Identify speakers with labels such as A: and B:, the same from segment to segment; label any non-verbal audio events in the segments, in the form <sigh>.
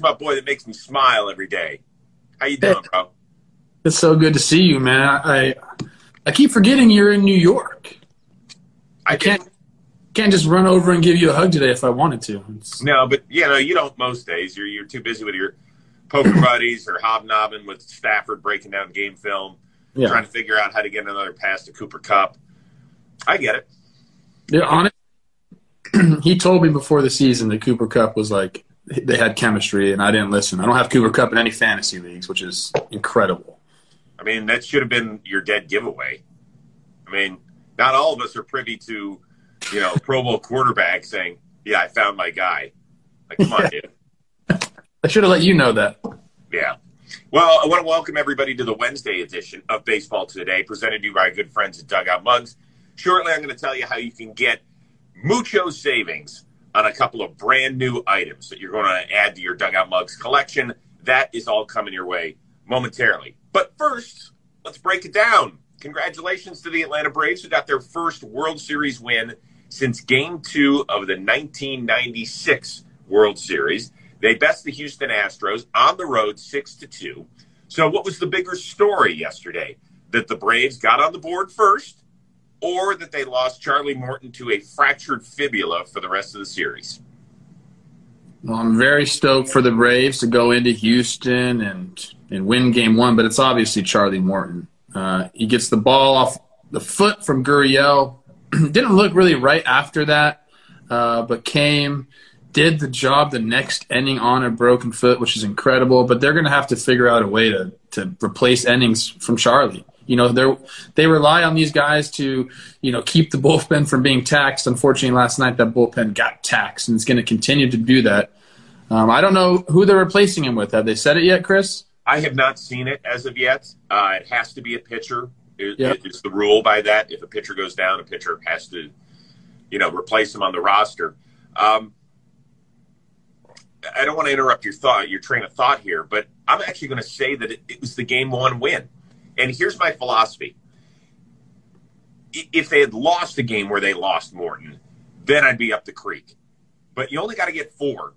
A: my boy that makes me smile every day. How you doing, bro?
B: It's so good to see you, man. I I keep forgetting you're in New York.
A: I
B: can't can't just run over and give you a hug today if I wanted to. It's,
A: No, but you know, you don't most days. You're you're too busy with your poker <clears throat> buddies or hobnobbing with Stafford breaking down game film,
B: yeah.
A: trying to figure out how to get another pass to Cooper Kupp. I get it.
B: Yeah, honest, <clears throat> he told me before the season that Cooper Kupp was like they had chemistry, and I didn't listen. I don't have Cooper Kupp in any fantasy leagues, which is incredible.
A: I mean, that should have been your dead giveaway. I mean, not all of us are privy to, you know, Pro Bowl quarterback saying, "Yeah, I found my guy." Like, come on, dude. <laughs>
B: I should have let you know that.
A: Yeah. Well, I want to welcome everybody to the Wednesday edition of Baseball Today, presented to you by our good friends at Dugout Mugs. Shortly, I'm going to tell you how you can get mucho savings on a couple of brand new items that you're going to add to your Dugout Mugs collection. That is all coming your way momentarily. But first, let's break it down. Congratulations to the Atlanta Braves who got their first World Series win since Game 2 of the 1996 World Series. They best the Houston Astros on the road 6 to 2. So what was the bigger story yesterday? That the Braves got on the board first or that they lost Charlie Morton to a fractured fibula for the rest of the series?
B: Well, I'm very stoked for the Braves to go into Houston and and win Game One, but it's obviously Charlie Morton. Uh, he gets the ball off the foot from Gurriel. <clears throat> Didn't look really right after that, uh, but came did the job the next ending on a broken foot, which is incredible. But they're going to have to figure out a way to to replace innings from Charlie. You know, they they rely on these guys to, you know, keep the bullpen from being taxed. Unfortunately, last night that bullpen got taxed, and it's going to continue to do that. Um, I don't know who they're replacing him with. Have they said it yet, Chris?
A: I have not seen it as of yet. Uh, it has to be a pitcher. It,
B: Yep.
A: It's the rule by that. If a pitcher goes down, a pitcher has to, you know, replace him on the roster. Um, I don't want to interrupt your thought, your train of thought here, but I'm actually going to say that it, it was the game one win. And here's my philosophy: if they had lost a game where they lost Morton, then I'd be up the creek. But you only got to get four,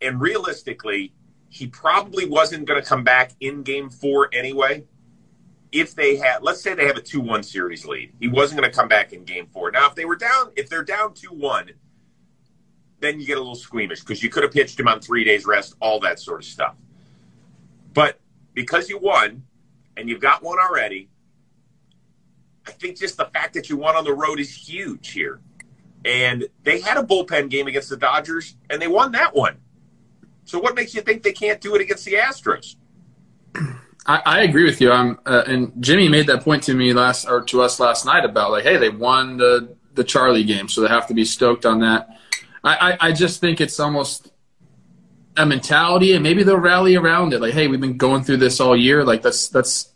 A: and realistically, he probably wasn't going to come back in game four anyway. If they had, let's say they have a 2 1 series lead, he wasn't going to come back in game four. Now, if they were down, if they're down 2 1, then you get a little squeamish because you could have pitched him on three days rest, all that sort of stuff. But because you won and you've got one already, I think just the fact that you won on the road is huge here. And they had a bullpen game against the Dodgers and they won that one. So what makes you think they can't do it against the Astros? <clears throat>
B: I, I agree with you. Uh, and Jimmy made that point to me last or to us last night about like, hey, they won the the Charlie game, so they have to be stoked on that. I, I, I just think it's almost a mentality, and maybe they'll rally around it. Like, hey, we've been going through this all year. Like, that's that's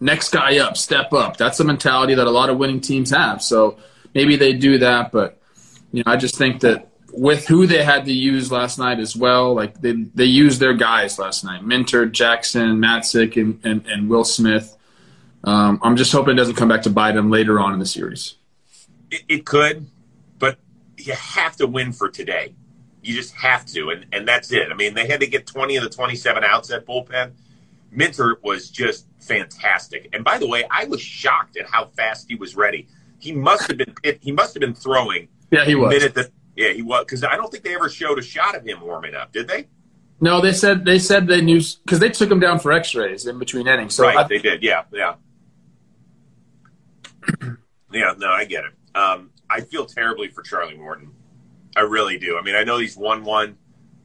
B: next guy up, step up. That's a mentality that a lot of winning teams have. So maybe they do that, but you know, I just think that with who they had to use last night as well, like they they used their guys last night: Minter, Jackson, Matzek, and and, and Will Smith. Um, I'm just hoping it doesn't come back to bite them later on in the series.
A: It, it could, but you have to win for today. You just have to, and and that's it. I mean, they had to get 20 of the 27 outs at bullpen. Minter was just fantastic, and by the way, I was shocked at how fast he was ready. He must have been he must have been throwing
B: Yeah, he was.
A: minute that yeah he was because I don't think they ever showed a shot of him warming up, did they?
B: No, they said they said they knew because they took him down for X-rays in between innings. So
A: right,
B: I,
A: they did. Yeah, yeah, <clears throat> yeah. No, I get it. Um, I feel terribly for Charlie Morton. I really do. I mean, I know he's won one and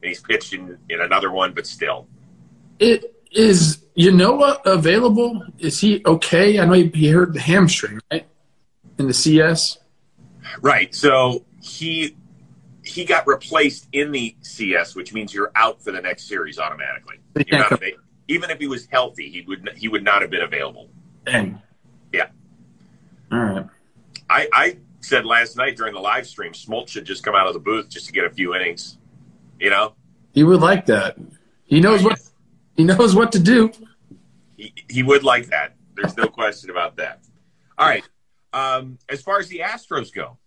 A: he's pitched in, in another one, but still,
B: it is Ynoa available? Is he okay? I know he, hurt the hamstring right in the CS.
A: right. So he he got replaced in the CS, which means you're out for the next series automatically.
B: He
A: You're
B: can't
A: not even if he was healthy, he would he would not have been available.
B: Dang.
A: Yeah.
B: All right.
A: I, I said last night during the live stream, Smoltz should just come out of the booth just to get a few innings. You know,
B: He would like that. He knows what he knows what to do.
A: he, he would like that. There's no question about that. All right. Um, as far as the Astros go,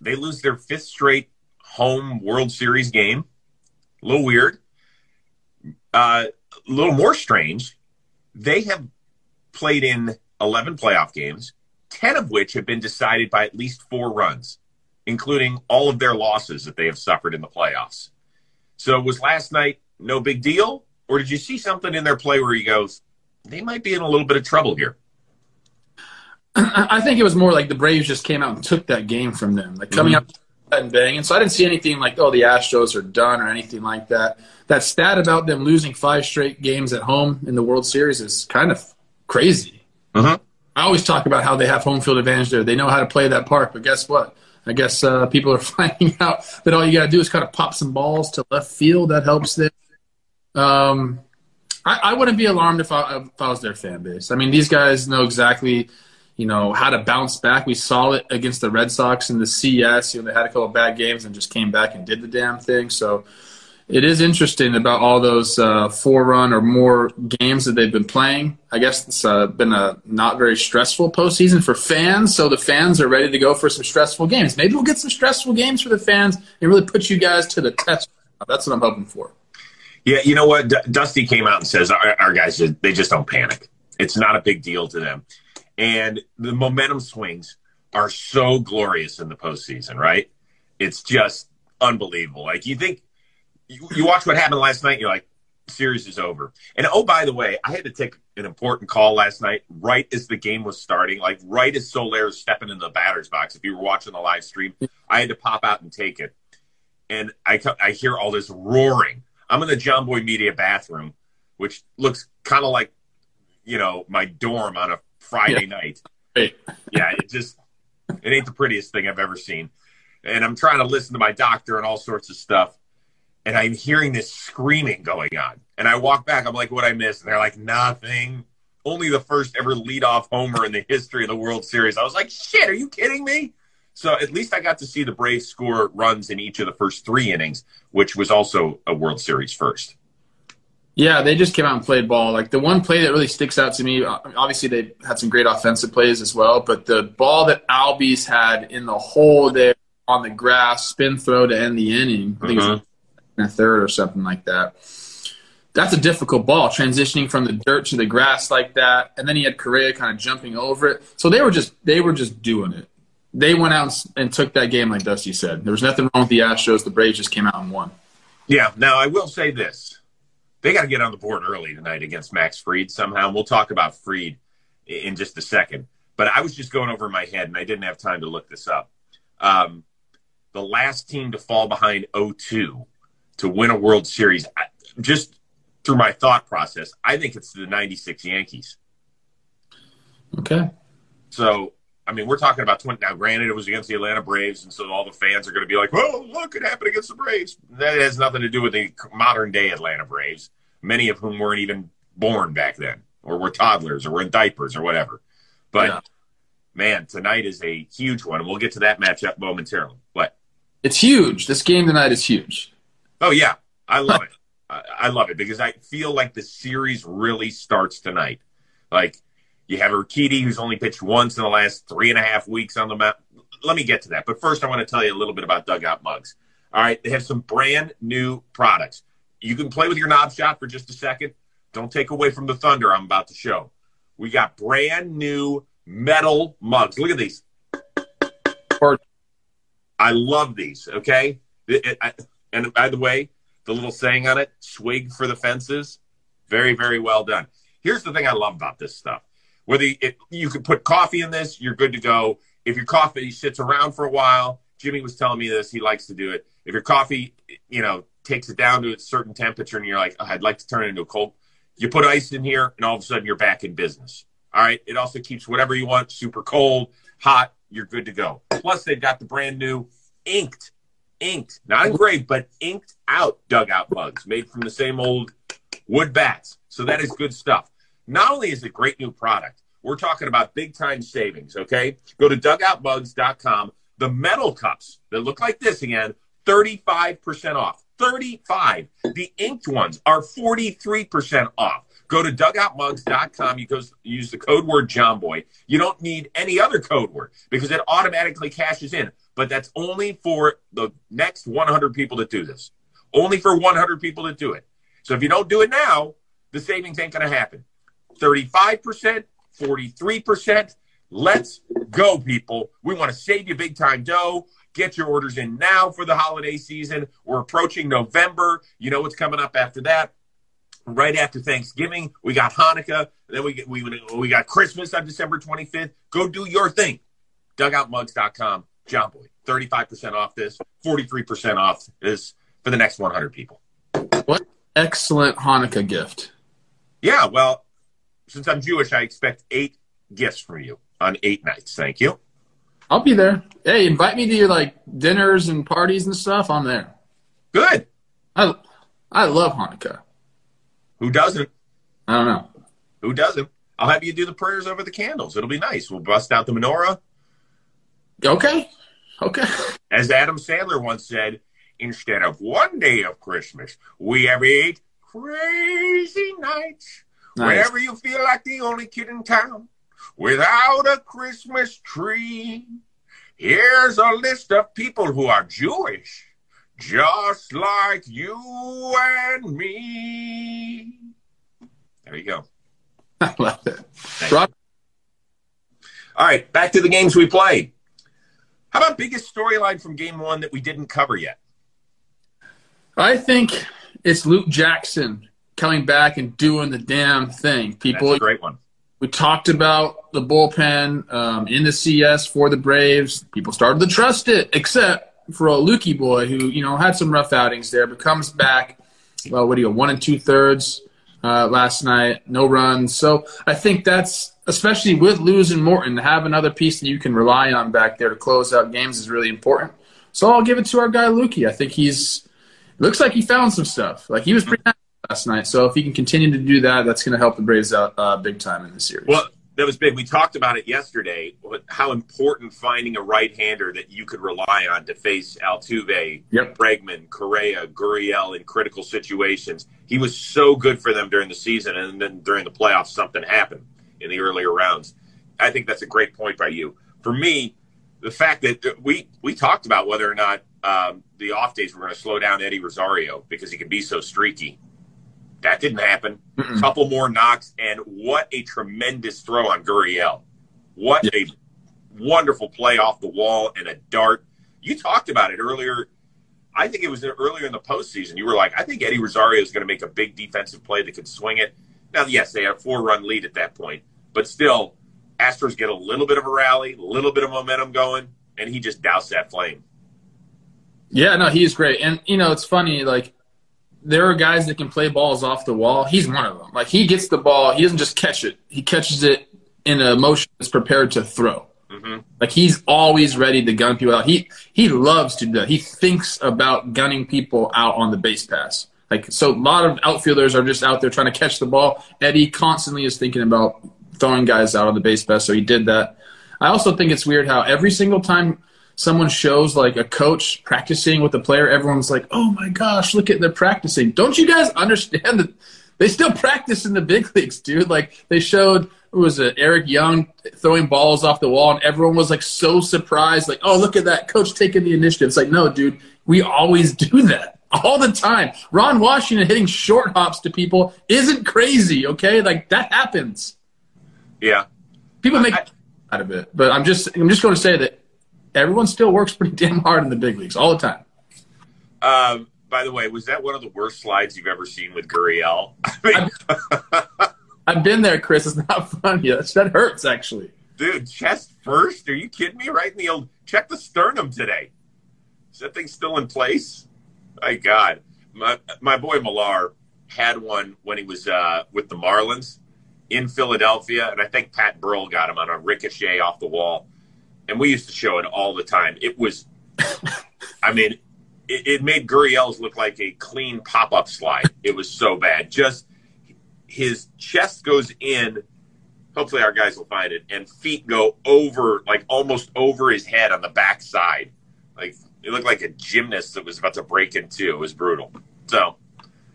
A: they lose their fifth straight home World Series game. A little weird. uh, a little more strange, they have played in 11 playoff games, 10 of which have been decided by at least four runs, including all of their losses that they have suffered in the playoffs. So was last night no big deal? Or did you see something in their play where he goes, they might be in a little bit of trouble here? <clears throat>
B: I think it was more like the Braves just came out and took that game from them, like coming mm-hmm. up and banging. So I didn't see anything like, oh, the Astros are done or anything like that. That stat about them losing five straight games at home in the World Series is kind of crazy.
A: Uh-huh.
B: I always talk about how they have home field advantage there. They know how to play that park, but guess what? I guess uh, people are <laughs> finding out that all you got to do is kind of pop some balls to left field. That helps them. Um, I, I, wouldn't be alarmed if I, if I was their fan base. I mean, these guys know exactly, you know, how to bounce back. We saw it against the Red Sox in the CS. You know, they had a couple bad games and just came back and did the damn thing. So it is interesting about all those uh, four run or more games that they've been playing. I guess it's uh, been a not very stressful postseason for fans, so the fans are ready to go for some stressful games. Maybe we'll get some stressful games for the fans and really put you guys to the test. That's what I'm hoping for.
A: Yeah, you know what? D- Dusty came out and says our, our guys they just don't panic. It's not a big deal to them, and the momentum swings are so glorious in the postseason. Right? It's just unbelievable. Like you think you, you watch what happened last night. You're like, series is over. And oh, by the way, I had to take an important call last night, right as the game was starting, like right as Soler is stepping into the batter's box. If you were watching the live stream, I had to pop out and take it. And I, I hear all this roaring. I'm in the Jomboy Media bathroom, which looks kind of like, you know, my dorm on a Friday yeah. night.
B: Hey.
A: Yeah, it just, it ain't the prettiest thing I've ever seen. And I'm trying to listen to my doctor and all sorts of stuff and I'm hearing this screaming going on. And I walk back, I'm like, what I missed? And they're like, nothing. Only the first ever leadoff homer in the history of the World Series. I was like, shit, are you kidding me? So at least I got to see the Braves score runs in each of the first three innings, which was also a World Series first.
B: Yeah, they just came out and played ball. Like the one play that really sticks out to me, uh, obviously they had some great offensive plays as well, but the ball that Albies had in the hole there on the grass, spin throw to end the inning, I think uh-huh a third or something like that. That's a difficult ball, transitioning from the dirt to the grass like that, and then he had Correa kind of jumping over it. So they were just they were just doing it. They went out and took that game, like Dusty said. There was nothing wrong with the Astros. The Braves just came out and won.
A: Yeah. Now I will say this: they got to get on the board early tonight against Max Fried somehow. We'll talk about Fried in just a second. But I was just going over my head, and I didn't have time to look this up. Um, the last team to fall behind 0-2 to win a World Series, just through my thought process, I think it's the 96 Yankees.
B: Okay.
A: So, I mean, we're talking about 20. Now, granted, it was against the Atlanta Braves, and so all the fans are going to be like, well, look, it happened against the Braves. That has nothing to do with the modern day Atlanta Braves, many of whom weren't even born back then, or were toddlers, or were in diapers, or whatever. But, yeah. man, tonight is a huge one, and we'll get to that matchup momentarily. What?
B: It's huge. This game tonight is huge.
A: Oh yeah, I love it. I, I love it because I feel like the series really starts tonight. Like you have Urquidy, who's only pitched once in the last three and a half weeks on the mound. Let me get to that. But first, I want to tell you a little bit about Dugout Mugs. All right, they have some brand new products. You can play with your knob shot for just a second. Don't take away from the thunder I'm about to show. We got brand new metal mugs. Look at these. I love these. Okay, it, it, I, and by the way, the little saying on it, swig for the fences, very, very well done. Here's the thing I love about this stuff. Whether you, it, you put coffee in this, you're good to go. If your coffee sits around for a while, Jimmy was telling me this, he likes to do it. If your coffee, you know, takes it down to a certain temperature and you're like, oh, I'd like to turn it into a cold, you put ice in here and all of a sudden you're back in business. All right. It also keeps whatever you want super cold, hot, you're good to go. Plus, they've got the brand new inked inked, not engraved, but inked out dugout mugs made from the same old wood bats. So that is good stuff. Not only is it great new product, we're talking about big time savings, okay? Go to dugoutmugs.com. The metal cups that look like this again, 35% off. 35. The inked ones are 43% off. Go to dugoutmugs.com. You go, use the code word Jomboy. You don't need any other code word because it automatically cashes in but that's only for the next 100 people that do this. Only for 100 people that do it. So if you don't do it now, the savings ain't going to happen. 35%, 43%. Let's go, people. We want to save you big time dough. Get your orders in now for the holiday season. We're approaching November. You know what's coming up after that. Right after Thanksgiving, we got Hanukkah. Then we we we got Christmas on December 25th. Go do your thing. Dugoutmugs.com. Jomboy, 35% off this, 43% off this for the next 100 people.
B: What excellent Hanukkah gift.
A: Yeah, well, since I'm Jewish, I expect eight gifts from you on eight nights. Thank you.
B: I'll be there. Hey, invite me to your like dinners and parties and stuff. I'm there.
A: Good.
B: I I love Hanukkah.
A: Who doesn't?
B: I don't know.
A: Who doesn't? I'll have you do the prayers over the candles. It'll be nice. We'll bust out the menorah.
B: Okay. Okay.
A: As Adam Sandler once said, instead of one day of Christmas, we have eight crazy nights.
B: Nice.
A: Whenever you feel like the only kid in town without a Christmas tree, here's a list of people who are Jewish, just like you and me. There you go. <laughs>
B: I love it. Rob,
A: All right, back to the games we played. Biggest storyline from game one that we didn't cover yet?
B: I think it's Luke Jackson coming back and doing the damn thing.
A: That's
B: People,
A: a great one.
B: we talked about the bullpen um, in the CS for the Braves. People started to trust it, except for a Lukey boy who you know had some rough outings there, but comes back. Well, what do you? One and two thirds uh, last night, no runs. So I think that's especially with losing Morton, to have another piece that you can rely on back there to close out games is really important. So I'll give it to our guy Lukey. I think he's looks like he found some stuff. Like he was pretty happy last night. So if he can continue to do that, that's going to help the Braves out uh, big time in the series.
A: Well, that was big. We talked about it yesterday. what- How important finding a right-hander that you could rely on to face Altuve,
B: Yep.
A: Bregman, Correa, Gurriel in critical situations. He was so good for them during the season, and then during the playoffs, something happened in the earlier rounds. I think that's a great point by you. For me, the fact that we we talked about whether or not um, the off days were going to slow down Eddie Rosario because he can be so streaky. That didn't happen.
B: Mm-mm.
A: Couple more knocks, and what a tremendous throw on Gurriel. What a wonderful play off the wall and a dart. You talked about it earlier. I think it was earlier in the postseason. You were like, I think Eddie Rosario is going to make a big defensive play that could swing it. Now, yes, they had a four run lead at that point, but still, Astros get a little bit of a rally, a little bit of momentum going, and he just doused that flame.
B: Yeah, no, he's great. And, you know, it's funny, like, there are guys that can play balls off the wall. He's one of them. Like, he gets the ball, he doesn't just catch it, he catches it in a motion that's prepared to throw.
A: hmm
B: Like, he's always ready to gun people out. He, he loves to do that. He thinks about gunning people out on the base pass. Like, so a lot of outfielders are just out there trying to catch the ball. Eddie constantly is thinking about throwing guys out on the base pass, so he did that. I also think it's weird how every single time someone shows like a coach practicing with a player, everyone's like, "Oh my gosh, look at they're practicing." Don't you guys understand that they still <laughs> practice in the big leagues, dude? Like they showed who was it, Eric Young throwing balls off the wall, and everyone was like so surprised, like, "Oh, look at that coach taking the initiative." It's like, no, dude, we always <laughs> do that all the time. Ron Washington hitting short hops to people isn't crazy, okay? Like that happens.
A: Yeah.
B: People make
A: I-
B: out of it, but I'm just I'm just going to say that everyone still works pretty <laughs> damn hard in the big leagues all the time.
A: Um, by the way, was that one of the worst slides you've ever seen with Gurriel? <laughs> I mean, <laughs>
B: I've been there, Chris. It's not fun yet. That hurts actually.
A: dude, chest first? Are you kidding me? Right in the old check the sternum today. Is that thing still in place? My God, my my boy Millar had one when he was uh, with the Marlins in Philadelphia, and I think Pat Burrell got him on a ricochet off the wall, and we used to show it all the time. It was, <laughs> I mean, it, it made Gurriel's look like a clean pop up slide. It was so bad. Just his chest goes in hopefully our guys will find it and feet go over like almost over his head on the back side like it looked like a gymnast that was about to break in two it was brutal so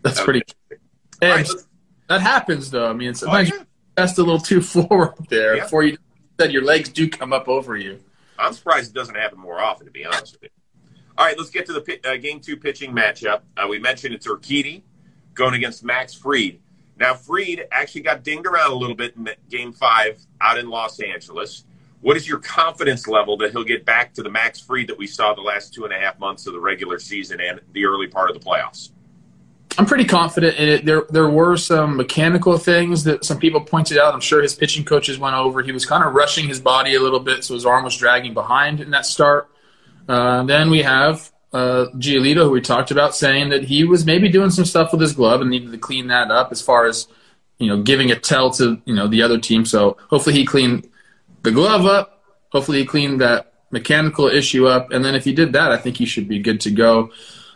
B: That's
A: Okay.
B: pretty.
A: All
B: And
A: right, let's-
B: that happens though. I mean,
A: oh,
B: sometimes
A: yeah.
B: you a little too <laughs> forward there
A: Yeah.
B: before you said your legs do come up over you.
A: i'm surprised it doesn't happen more often to be honest with you all right let's get to the uh, game two pitching matchup uh, we mentioned it's urquidy going against Max Fried. Now, Fried actually got dinged around a little bit in game five out in Los Angeles. What is your confidence level that he'll get back to the Max Fried that we saw the last two and a half months of the regular season and the early part of the playoffs?
B: I'm pretty confident in it. There, there were some mechanical things that some people pointed out. I'm sure his pitching coaches went over. He was kind of rushing his body a little bit, so his arm was dragging behind in that start. Uh, then we have uh, Giolito, who we talked about, saying that he was maybe doing some stuff with his glove and needed to clean that up as far as you know giving a tell to you know the other team. So hopefully he cleaned the glove up. Hopefully he cleaned that mechanical issue up, and then if he did that, I think he should be good to go.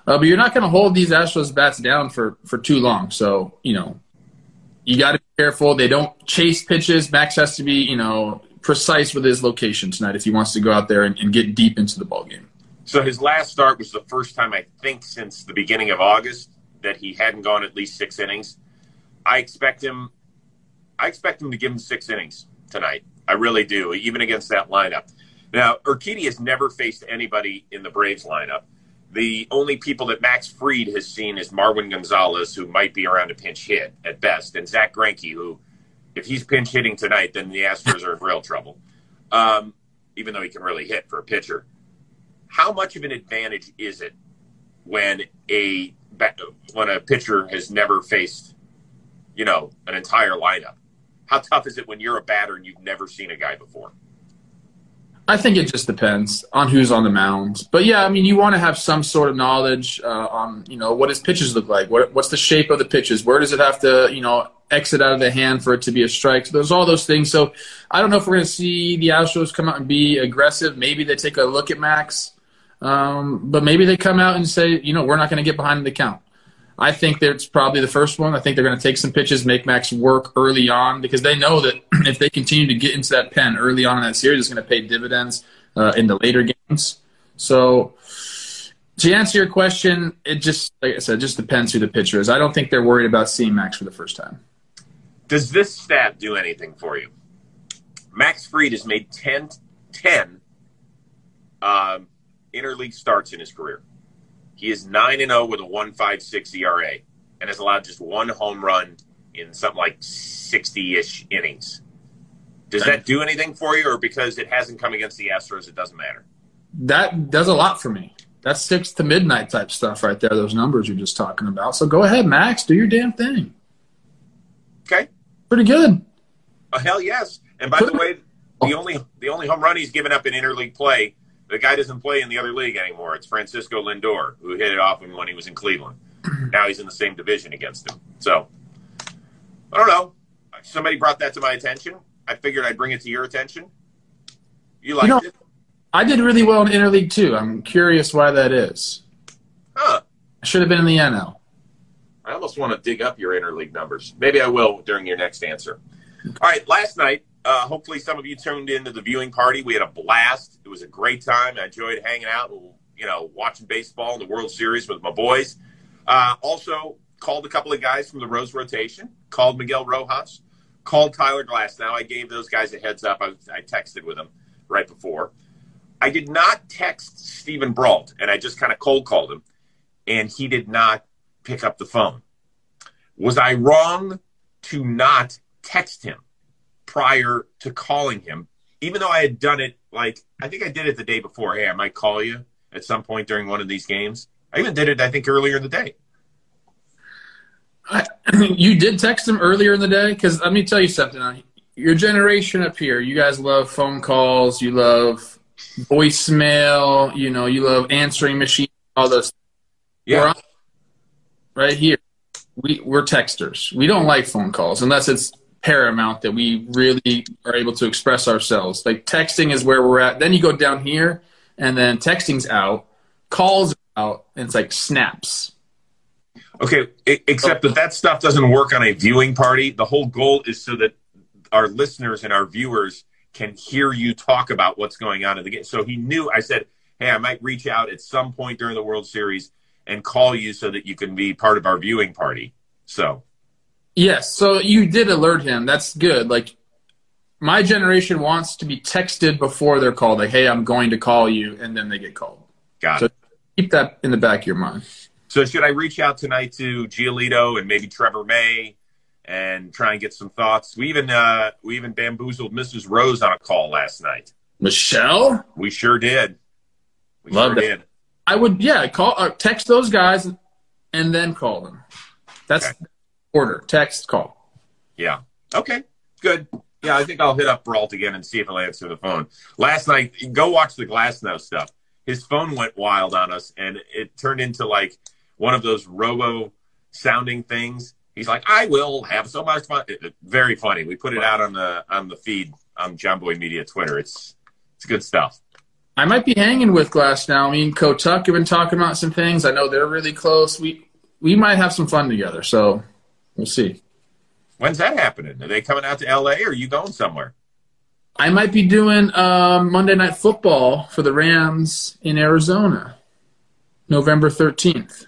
B: Uh, but you're not going to hold these Astros bats down for for too long. So you know you got to be careful. They don't chase pitches. Max has to be you know precise with his location tonight if he wants to go out there and, and get deep into the ball game.
A: So his last start was the first time I think since the beginning of August that he hadn't gone at least six innings. I expect him. I expect him to give him six innings tonight. I really do, even against that lineup. Now, Urquidy has never faced anybody in the Braves lineup. The only people that Max Fried has seen is Marwin Gonzalez, who might be around a pinch hit at best, and Zack Greinke, who, if he's pinch hitting tonight, then the Astros are in real trouble. Um, even though he can really hit for a pitcher how much of an advantage is it when a when a pitcher has never faced, you know, an entire lineup? How tough is it when you're a batter and you've never seen a guy before?
B: I think it just depends on who's on the mound. But yeah, I mean, you want to have some sort of knowledge uh, on, you know, what does pitches look like? What, what's the shape of the pitches? Where does it have to, you know, exit out of the hand for it to be a strike? So there's all those things. So I don't know if we're going to see the Astros come out and be aggressive. Maybe they take a look at Max. Um, but maybe they come out and say, you know, we're not going to get behind the count. I think that's probably the first one. I think they're going to take some pitches, make Max work early on because they know that <clears throat> if they continue to get into that pen early on in that series, it's going to pay dividends uh, in the later games. So, to answer your question, it just, like I said, just depends who the pitcher is. I don't think they're worried about seeing Max for the first time.
A: Does this stat do anything for you? Max Fried has made 10, 10 um, interleague starts in his career. He is 9 and 0 with a 1.56 ERA and has allowed just one home run in something like 60-ish innings. Does that do anything for you or because it hasn't come against the Astros it doesn't matter?
B: That does a lot for me. That's six to midnight type stuff right there, those numbers you're just talking about. So go ahead, Max, do your damn thing.
A: Okay.
B: Pretty good.
A: Oh, hell yes. And by the way, the only the only home run he's given up in interleague play the guy doesn't play in the other league anymore. It's Francisco Lindor, who hit it off him when he was in Cleveland. <clears throat> now he's in the same division against him. So, I don't know. Somebody brought that to my attention. I figured I'd bring it to your attention. You liked you know, it?
B: I did really well in interleague too. I'm curious why that is.
A: Huh.
B: I should have been in the NL.
A: I almost want to dig up your interleague numbers. Maybe I will during your next answer. All right, last night uh, hopefully, some of you tuned into the viewing party. We had a blast. It was a great time. I enjoyed hanging out, you know, watching baseball in the World Series with my boys. Uh, also, called a couple of guys from the Rose rotation. Called Miguel Rojas. Called Tyler Glass. Now I gave those guys a heads up. I, I texted with them right before. I did not text Steven Brault, and I just kind of cold called him, and he did not pick up the phone. Was I wrong to not text him? Prior to calling him, even though I had done it like I think I did it the day before. Hey, I might call you at some point during one of these games. I even did it, I think, earlier in the day.
B: I, <clears throat> you did text him earlier in the day because let me tell you something. Your generation up here, you guys love phone calls. You love voicemail. You know, you love answering machine. All those.
A: Yeah.
B: right here, we we're texters. We don't like phone calls unless it's paramount that we really are able to express ourselves. Like texting is where we're at. Then you go down here, and then texting's out, calls out, and it's like snaps.
A: Okay, except that that stuff doesn't work on a viewing party. The whole goal is so that our listeners and our viewers can hear you talk about what's going on in the game. So he knew. I said, "Hey, I might reach out at some point during the World Series and call you so that you can be part of our viewing party." So
B: Yes. So you did alert him. That's good. Like my generation wants to be texted before they're called. Like, hey, I'm going to call you, and then they get called.
A: Got
B: so
A: it.
B: Keep that in the back of your mind.
A: So should I reach out tonight to Giolito and maybe Trevor May and try and get some thoughts? We even uh, we even bamboozled Mrs. Rose on a call last night.
B: Michelle,
A: We sure did. We
B: Love
A: sure
B: it.
A: did.
B: I would yeah call uh, text those guys and then call them. That's
A: Okay.
B: Order text call.
A: Yeah. Okay. Good. Yeah, I think I'll hit up Brault again and see if he'll answer the phone. Last night, go watch the Glasnow stuff. His phone went wild on us, and it turned into like one of those robo sounding things. He's like, "I will have so much fun." It- it- very funny. We put it out on the on the feed on Jomboy Media Twitter. It's it's good stuff.
B: I might be hanging with Glasnow. I mean, Coach Tuck have been talking about some things. I know they're really close. We we might have some fun together. So we'll see.
A: When's that happening? Are they coming out to L.A. or are you going somewhere?
B: I might be doing um, Monday Night Football for the Rams in Arizona, November thirteenth.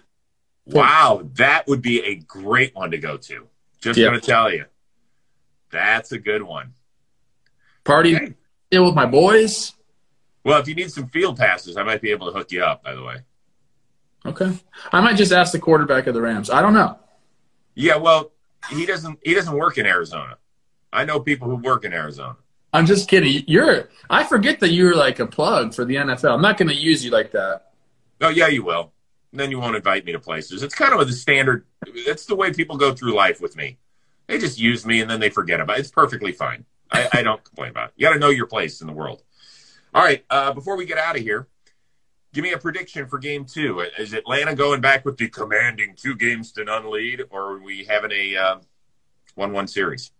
A: Wow, that would be a great one to go to. Just
B: Yeah.
A: going to tell you, that's a good one.
B: Party
A: Okay.
B: deal with my boys.
A: Well, if you need some field passes, I might be able to hook you up. By the way.
B: Okay, I might just ask the quarterback of the Rams. I don't know.
A: Yeah, well, he doesn't. He doesn't work in Arizona. I know people who work in Arizona.
B: I'm just kidding. You're. I forget that you're like a plug for the NFL. I'm not going to use you like that.
A: Oh, yeah, you will. And then you won't invite me to places. It's kind of the standard. It's the way people go through life with me. They just use me and then they forget about it. It's perfectly fine. I, I don't complain about it. You got to know your place in the world. All right. Uh, before we get out of here, give me a prediction for Game Two. Is Atlanta going back with the commanding two games to none lead, or are we having a uh, one-one series?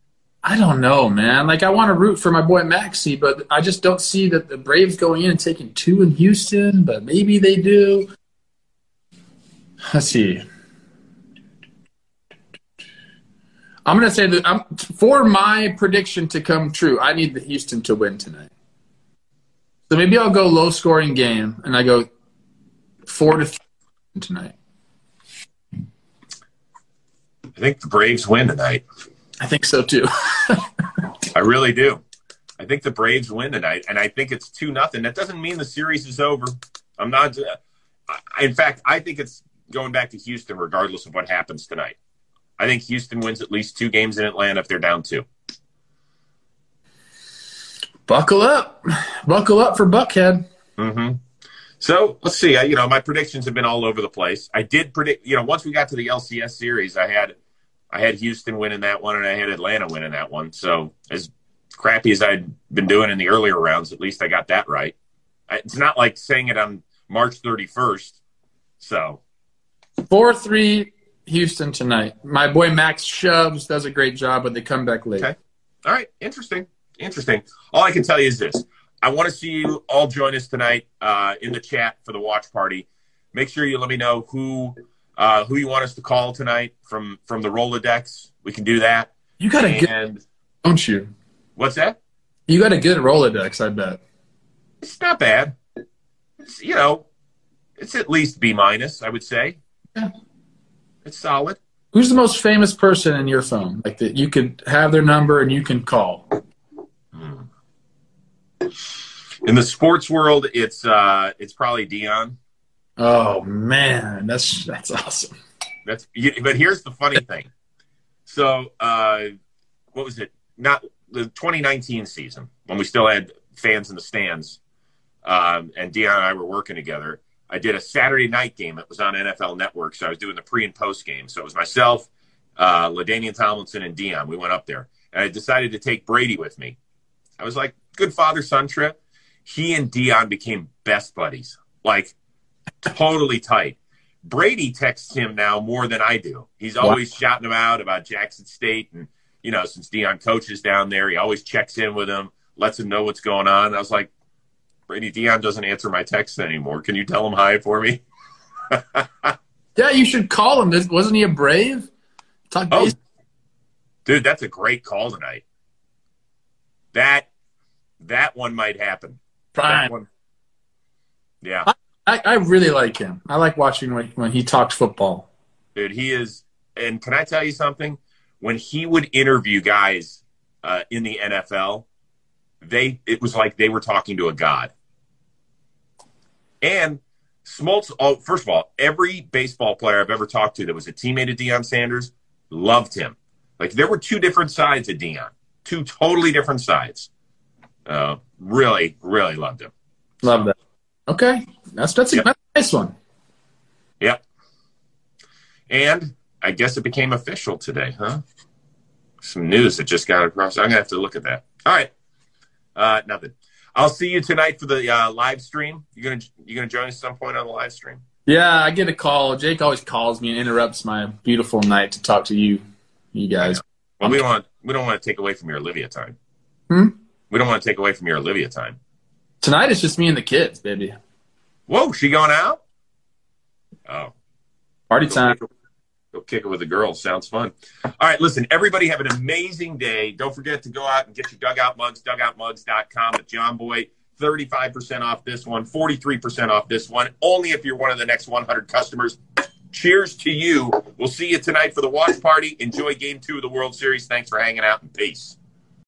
B: I don't know, man. Like I want to root for my boy Maxi, but I just don't see that the Braves going in and taking two in Houston. But maybe they do. Let's see. I'm gonna say that I'm, for my prediction to come true, I need the Houston to win tonight. So maybe I'll go low scoring game, and I go four to three tonight.
A: I think the Braves win tonight.
B: I think so too. <laughs>
A: I really do. I think the Braves win tonight, and I think it's two nothing. That doesn't mean the series is over. I'm not. In fact, I think it's going back to Houston, regardless of what happens tonight. I think Houston wins at least two games in Atlanta if they're down two.
B: Buckle up, buckle up for Buckhead.
A: Mm-hmm. So let's see. I, you know, my predictions have been all over the place. I did predict. You know, once we got to the LCS series, I had I had Houston winning that one, and I had Atlanta winning that one. So as crappy as I'd been doing in the earlier rounds, at least I got that right. I, it's not like saying it on March 31st. So
B: Four three Houston tonight. My boy Max shoves does a great job, but they come back late.
A: Okay. all right, interesting, interesting. All I can tell you is this: I want to see you all join us tonight uh, in the chat for the watch party. Make sure you let me know who uh, who you want us to call tonight from from the Rolodex. We can do that.
B: You got a good,
A: And
B: don't you?
A: what's that?
B: You got a good Rolodex, I bet.
A: It's not bad. It's you know, it's at least B minus. I would say.
B: Yeah.
A: It's solid.
B: Who's the most famous person in your phone? Like that you could have their number and you can call.
A: In the sports world, it's uh, it's probably Deion.
B: Oh man, that's that's awesome.
A: That's but here's the funny <laughs> thing. So, uh, what was it? Not the 2019 season when we still had fans in the stands, um, and Deion and I were working together. I did a Saturday night game that was on NFL Network, so I was doing the pre and post game. So it was myself, uh, LaDainian Tomlinson, and Deion. We went up there, and I decided to take Brady with me. I was like, good father son trip. He and Deion became best buddies, like totally tight. Brady texts him now more than I do. He's always shouting him out about Jackson State, and you know, since Deion coaches down there, he always checks in with him, lets him know what's going on. I was like, Brady Deion doesn't answer my texts anymore. Can you tell him hi for me? <laughs>
B: Yeah, you should call him. This- Wasn't he a Brave? Talk
A: Oh, dude, that's a great call tonight. That that one might happen. That one. Yeah,
B: I, I really like him. I like watching when, when he talks football.
A: dude, he is. And can I tell you something? When he would interview guys uh, in the NFL, they it was like they were talking to a god. And Smoltz, oh, first of all, every baseball player I've ever talked to that was a teammate of Deion Sanders loved him. Like there were two different sides of Deion, two totally different sides. Uh, really, really loved him.
B: Love that. Okay, that's that's a,
A: Yep.
B: that's a nice one.
A: Yep. And I guess it became official today, huh? Some news that just got across. I'm gonna have to look at that. All right. Uh, nothing. I'll see you tonight for the uh, live stream. You gonna you gonna join us at some point on the live stream?
B: Yeah, I get a call. Jake always calls me and interrupts my beautiful night to talk to you, you guys.
A: Well, we don't want we don't want to take away from your Olivia time.
B: Hmm?
A: We don't want to take away from your Olivia time.
B: Tonight it's just me and the kids, baby.
A: Whoa, she going out? Oh,
B: Party
A: go
B: time.
A: kick, it, go kick it with the girls. Sounds fun. All right, listen, everybody have an amazing day. Don't forget to go out and get your dugout mugs, dugoutmugs.com with Jomboy. 35% off this one, 43% off this one, only if you're one of the next 100 customers. Cheers to you. We'll see you tonight for the watch party. Enjoy game two of the World Series. Thanks for hanging out and peace.